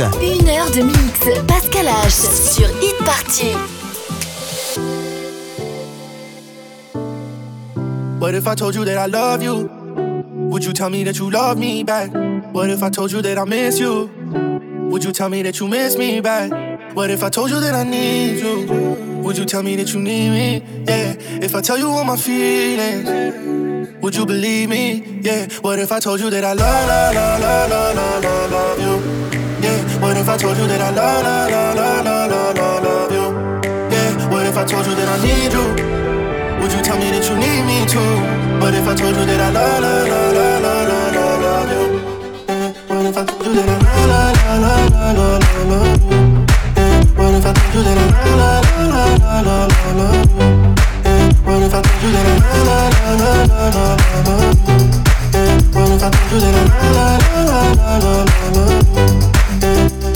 Une heure de mix. Pascal H sur Hit Party. What if I told you that I love you? Would you tell me that you love me back? What if I told you that I miss you? Would you tell me that you miss me back? What if I told you that I need you? Would you tell me that you need me? Yeah. If I tell you all my feelings. Would you believe me? Yeah. What if I told you that I love, love, love you? Yeah. What if I told you that I love, love, love, love, love, love, love you? Yeah. What if I told you that I need you? Would you tell me that you need me too? What if I told you that I love, love, love, love, love, love, love you? Yeah. What if I told you that I love, love, love, love, love, love you? What if I told you that I love, love, love, love, love, love you? What if I told you that I love, love, love, love, love, love you? What if I told you that I love, love, love, love, love, love you?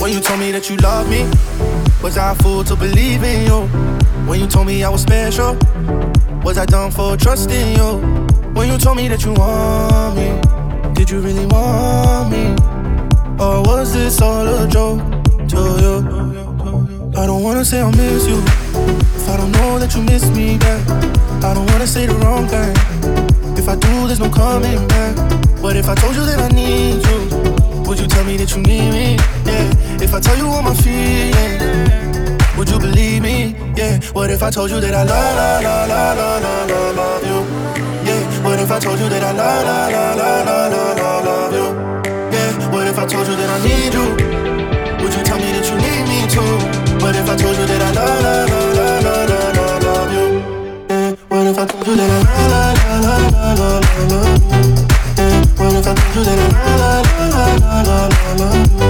When you told me that you love me, was I a fool to believe in you? When you told me I was special, was I dumb for trusting you? When you told me that you want me, did you really want me? Or was this all a joke to you? I don't wanna say I miss you if I don't know that you miss me back. I don't wanna say the wrong thing. If I do, there's no coming back. What if I told you that I need you? Would you tell me that you need me? Yeah. If I tell you all my feelings, would you believe me? Yeah. What if I told you that I love, love, love, love, love, love, love you? Yeah. What if I told you that I love, love, love, love, love, love, love you? Yeah. What if I told you that I need you? Would you tell me that you need me too? What if I told you that I love, love, love, love, love, love, love you? Yeah. What if I told you that I love, love, love, love, love, love you? Yeah. What if I told you that I love, love, love, love, love, love you?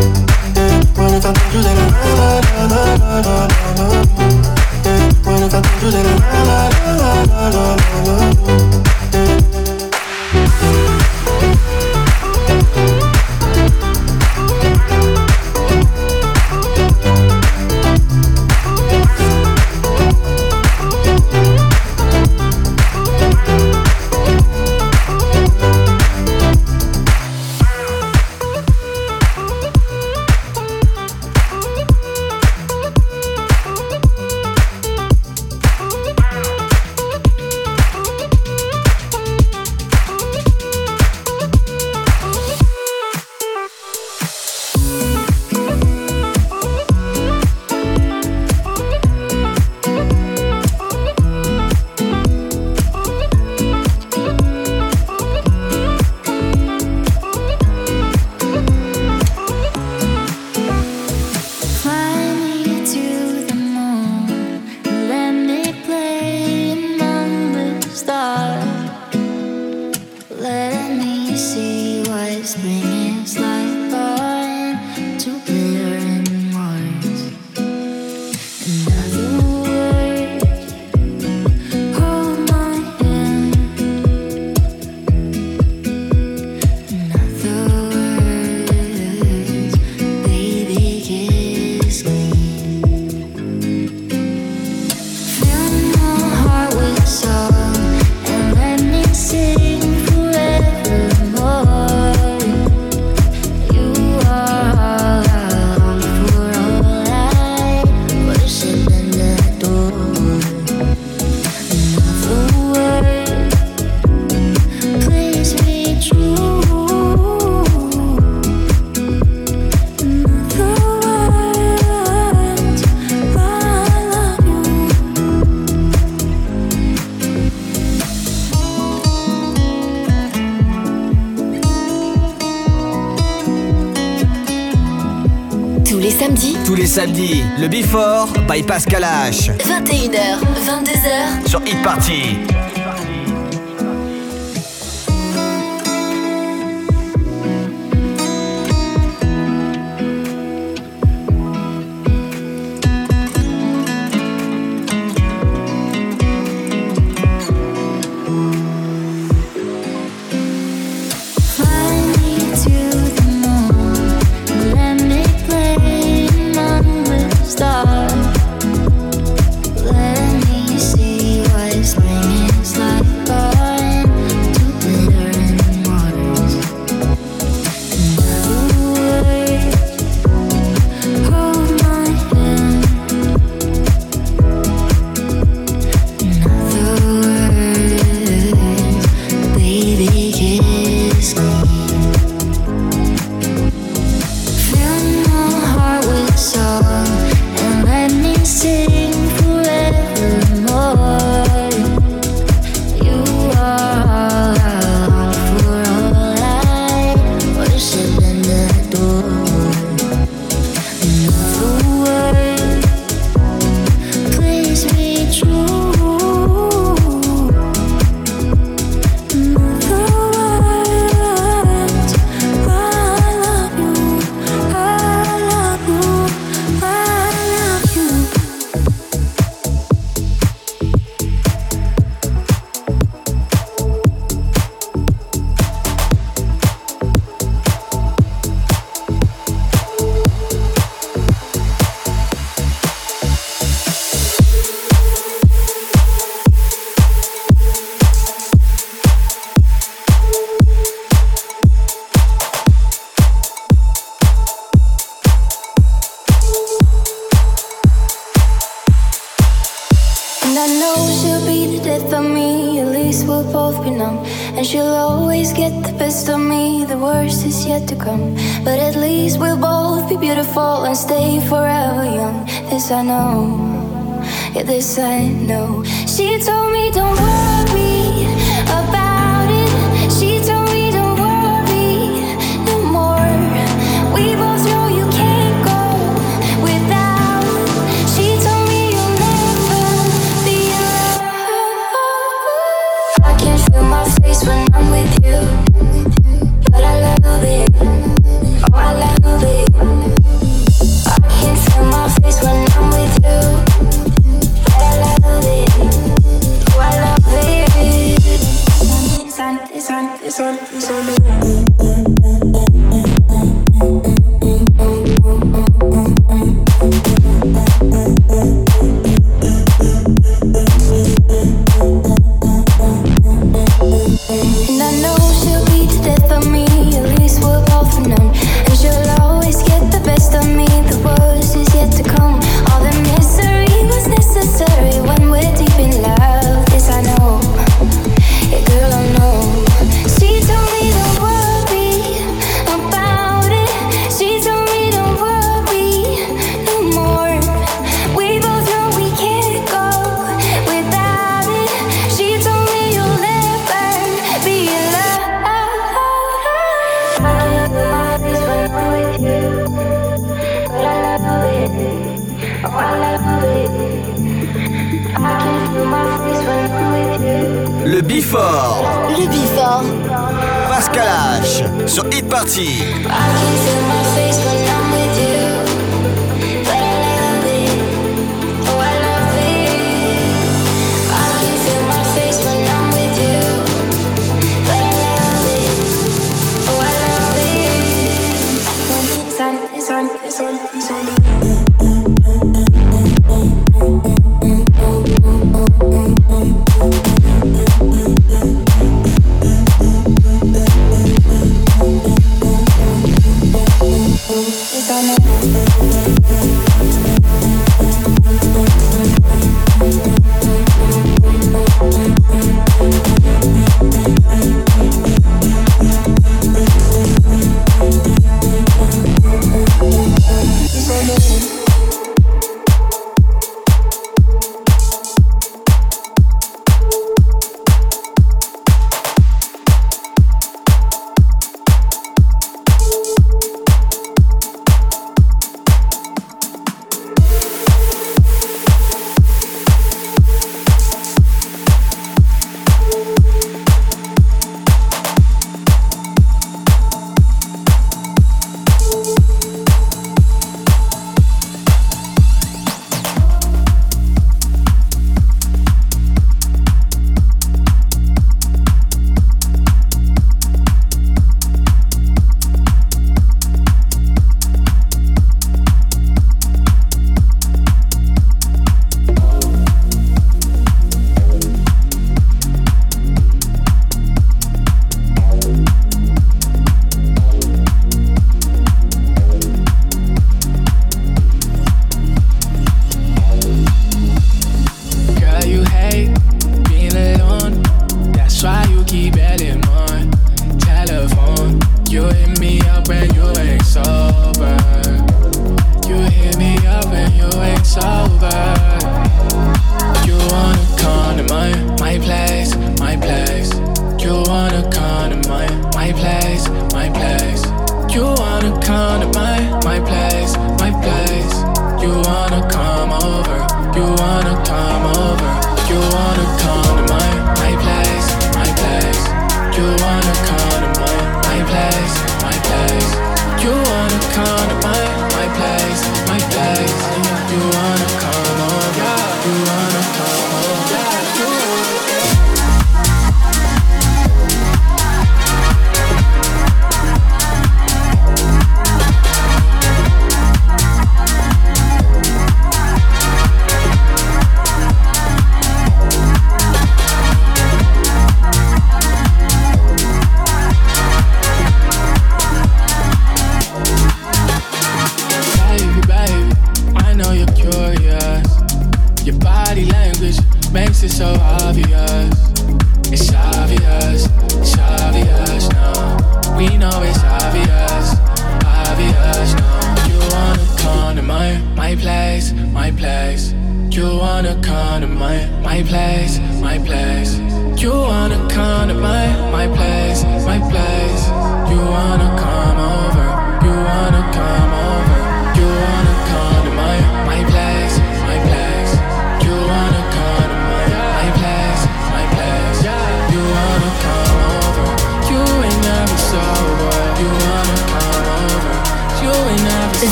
Yeah. If I told you that I love, love, love, love, love, love you? Yeah. If I told you that I love, love, love, love, love, love you? Samedi, le Before by Pascal H. 21h, 22h sur Hit Party.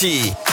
Party.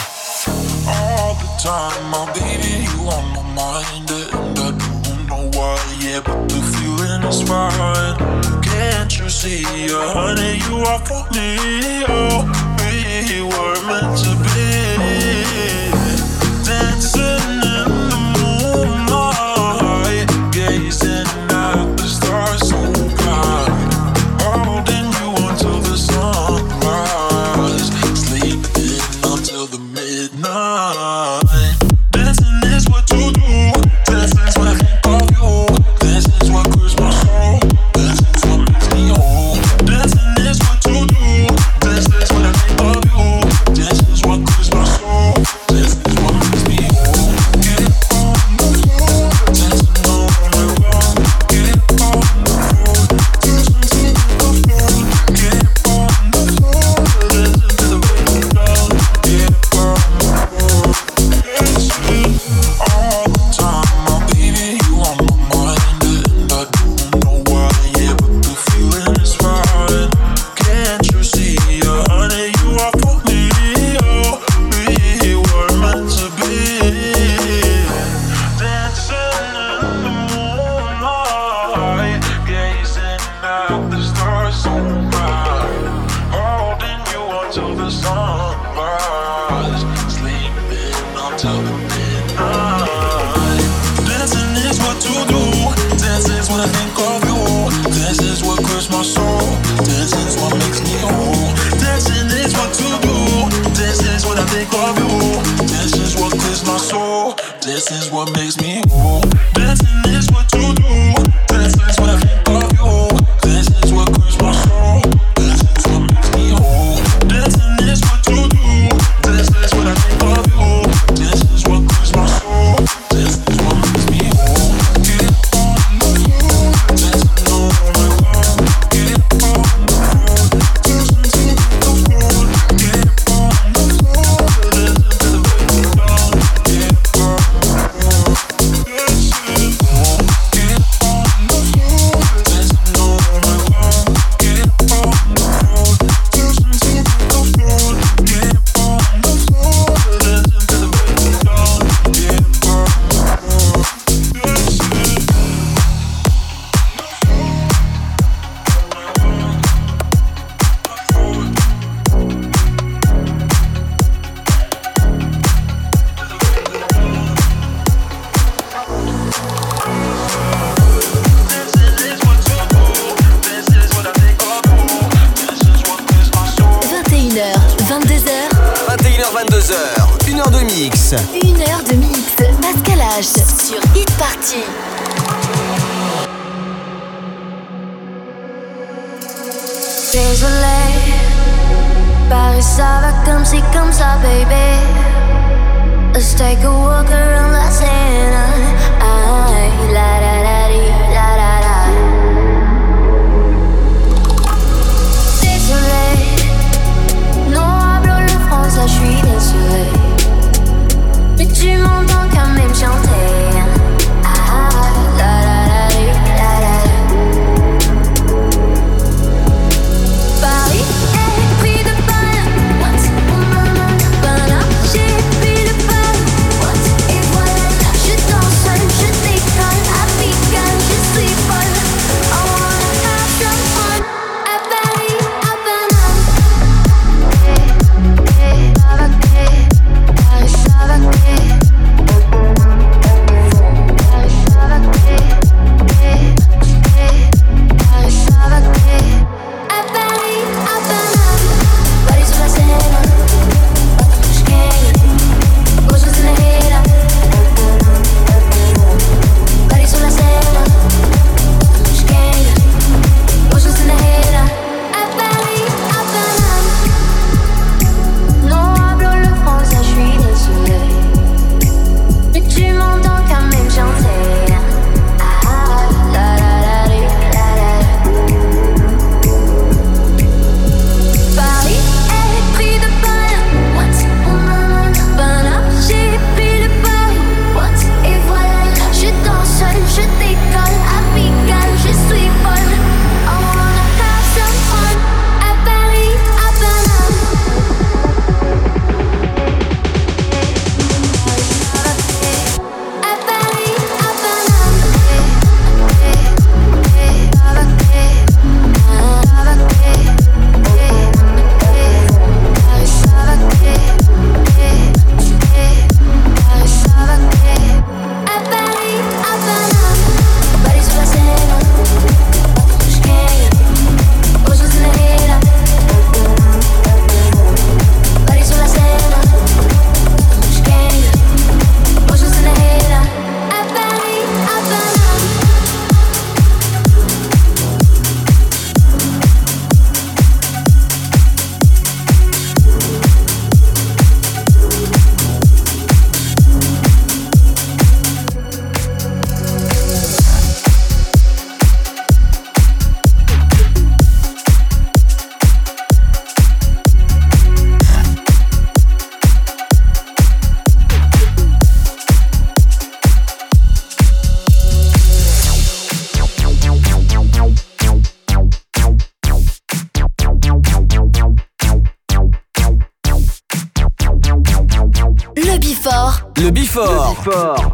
Le Bifort.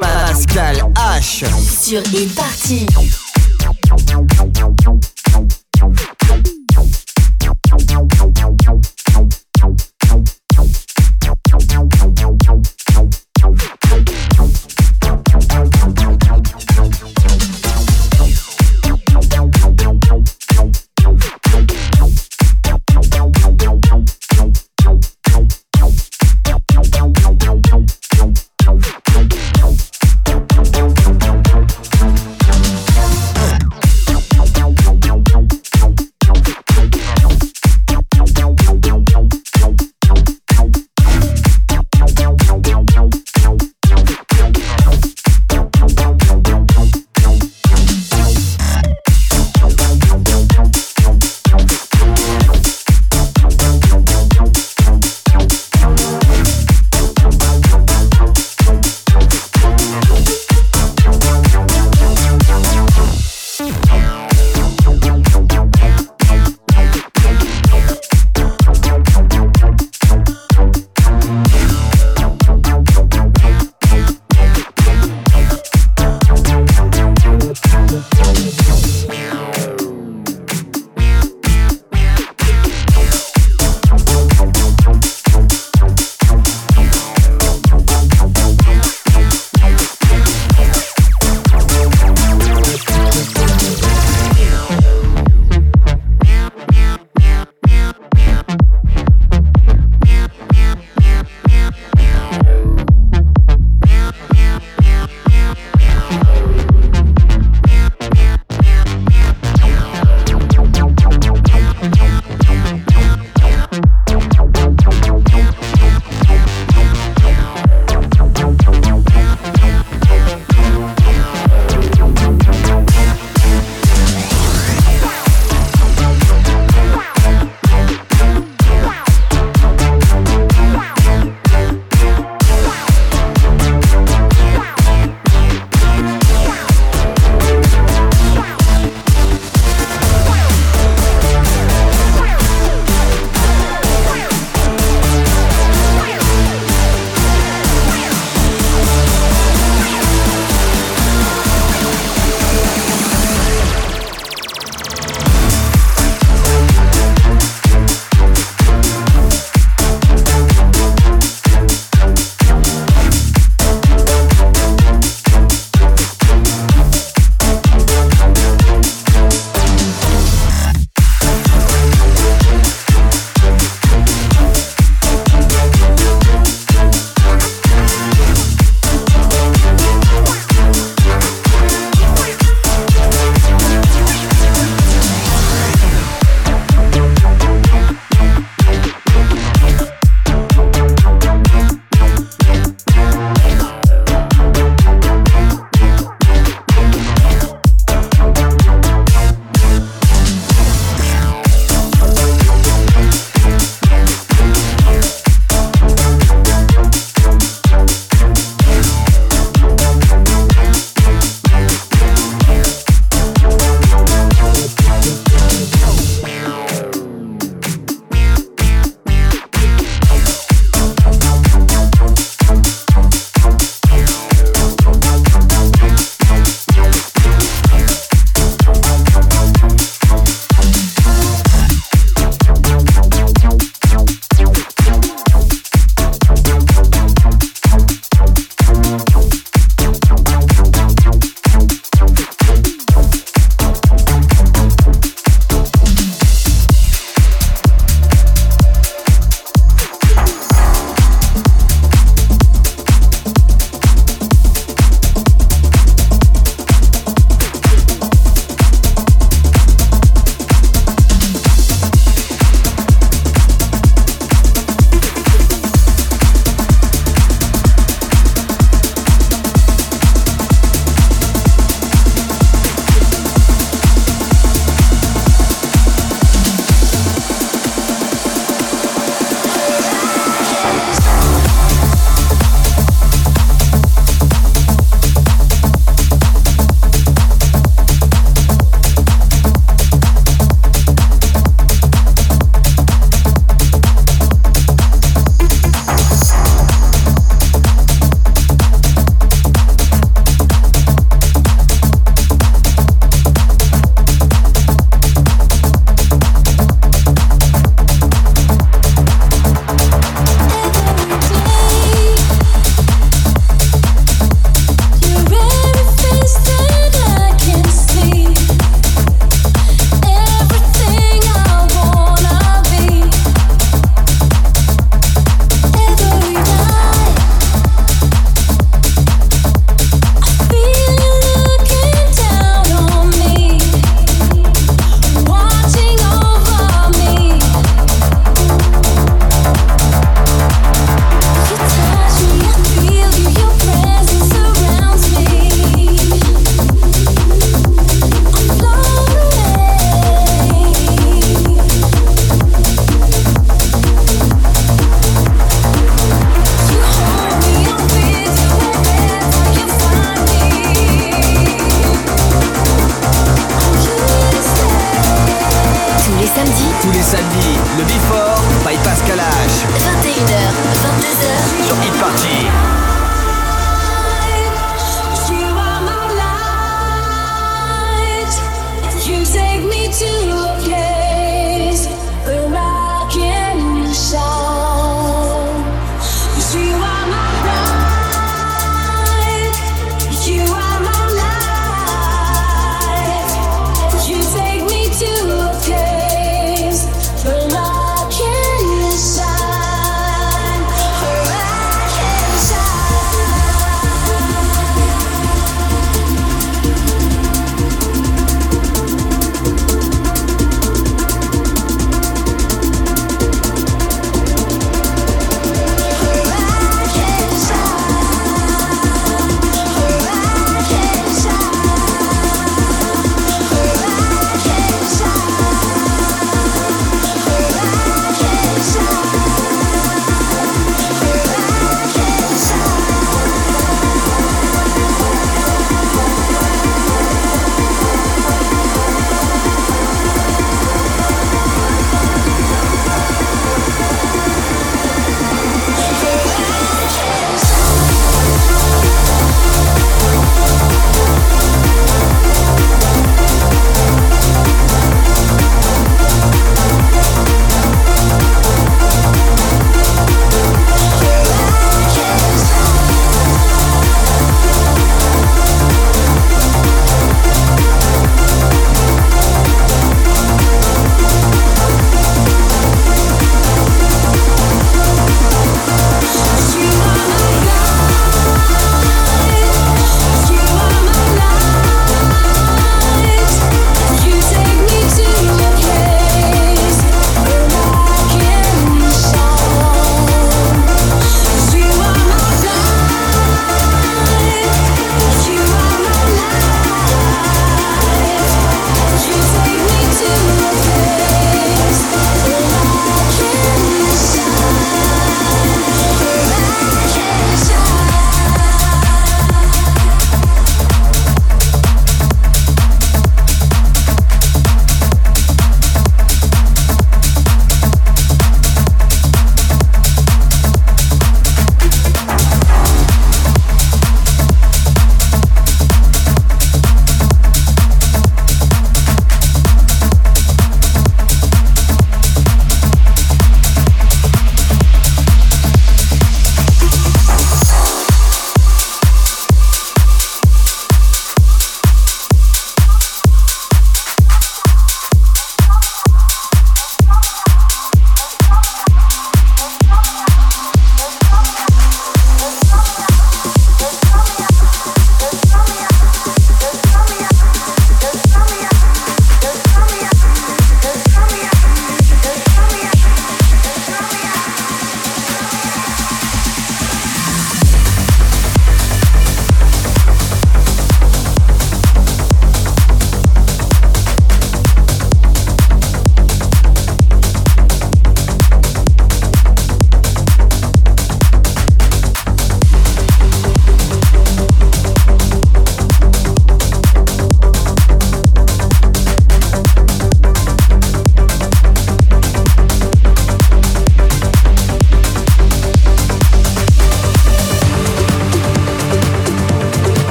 Pascal H. Sur Hit Party.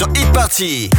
Sur Hit Party.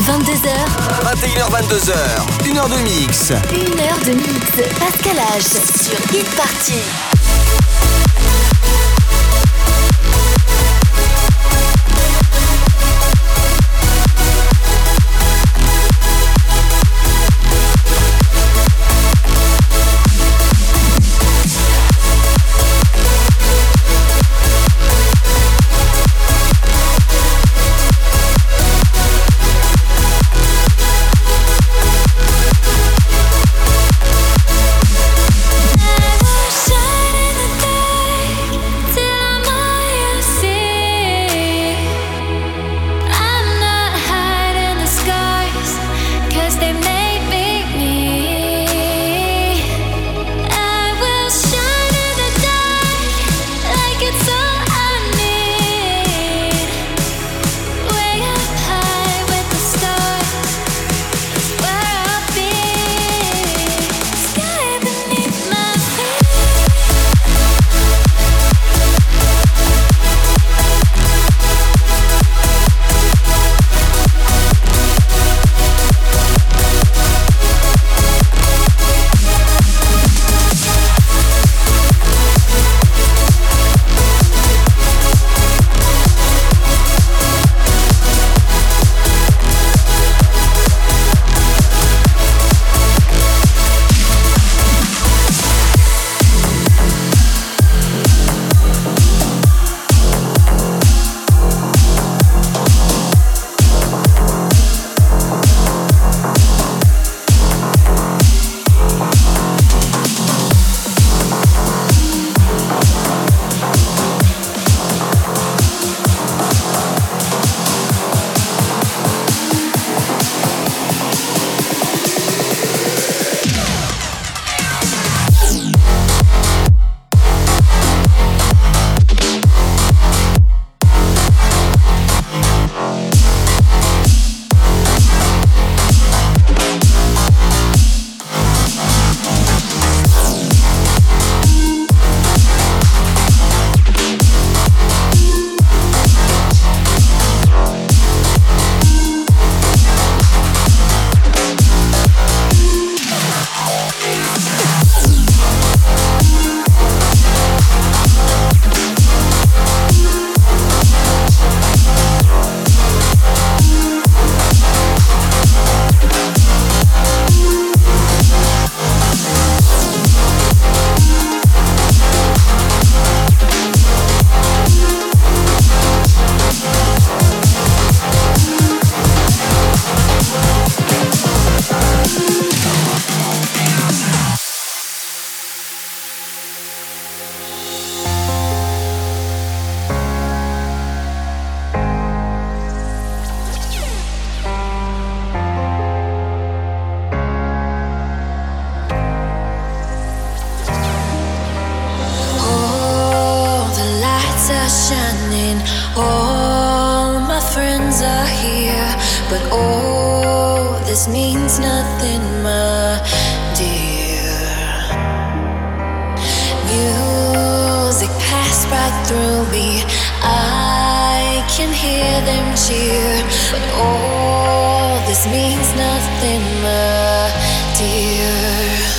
22h. 21h, 22h. 1h de mix. 1h de mix. Pascal H. Sur Hit Party. nothing more, dear.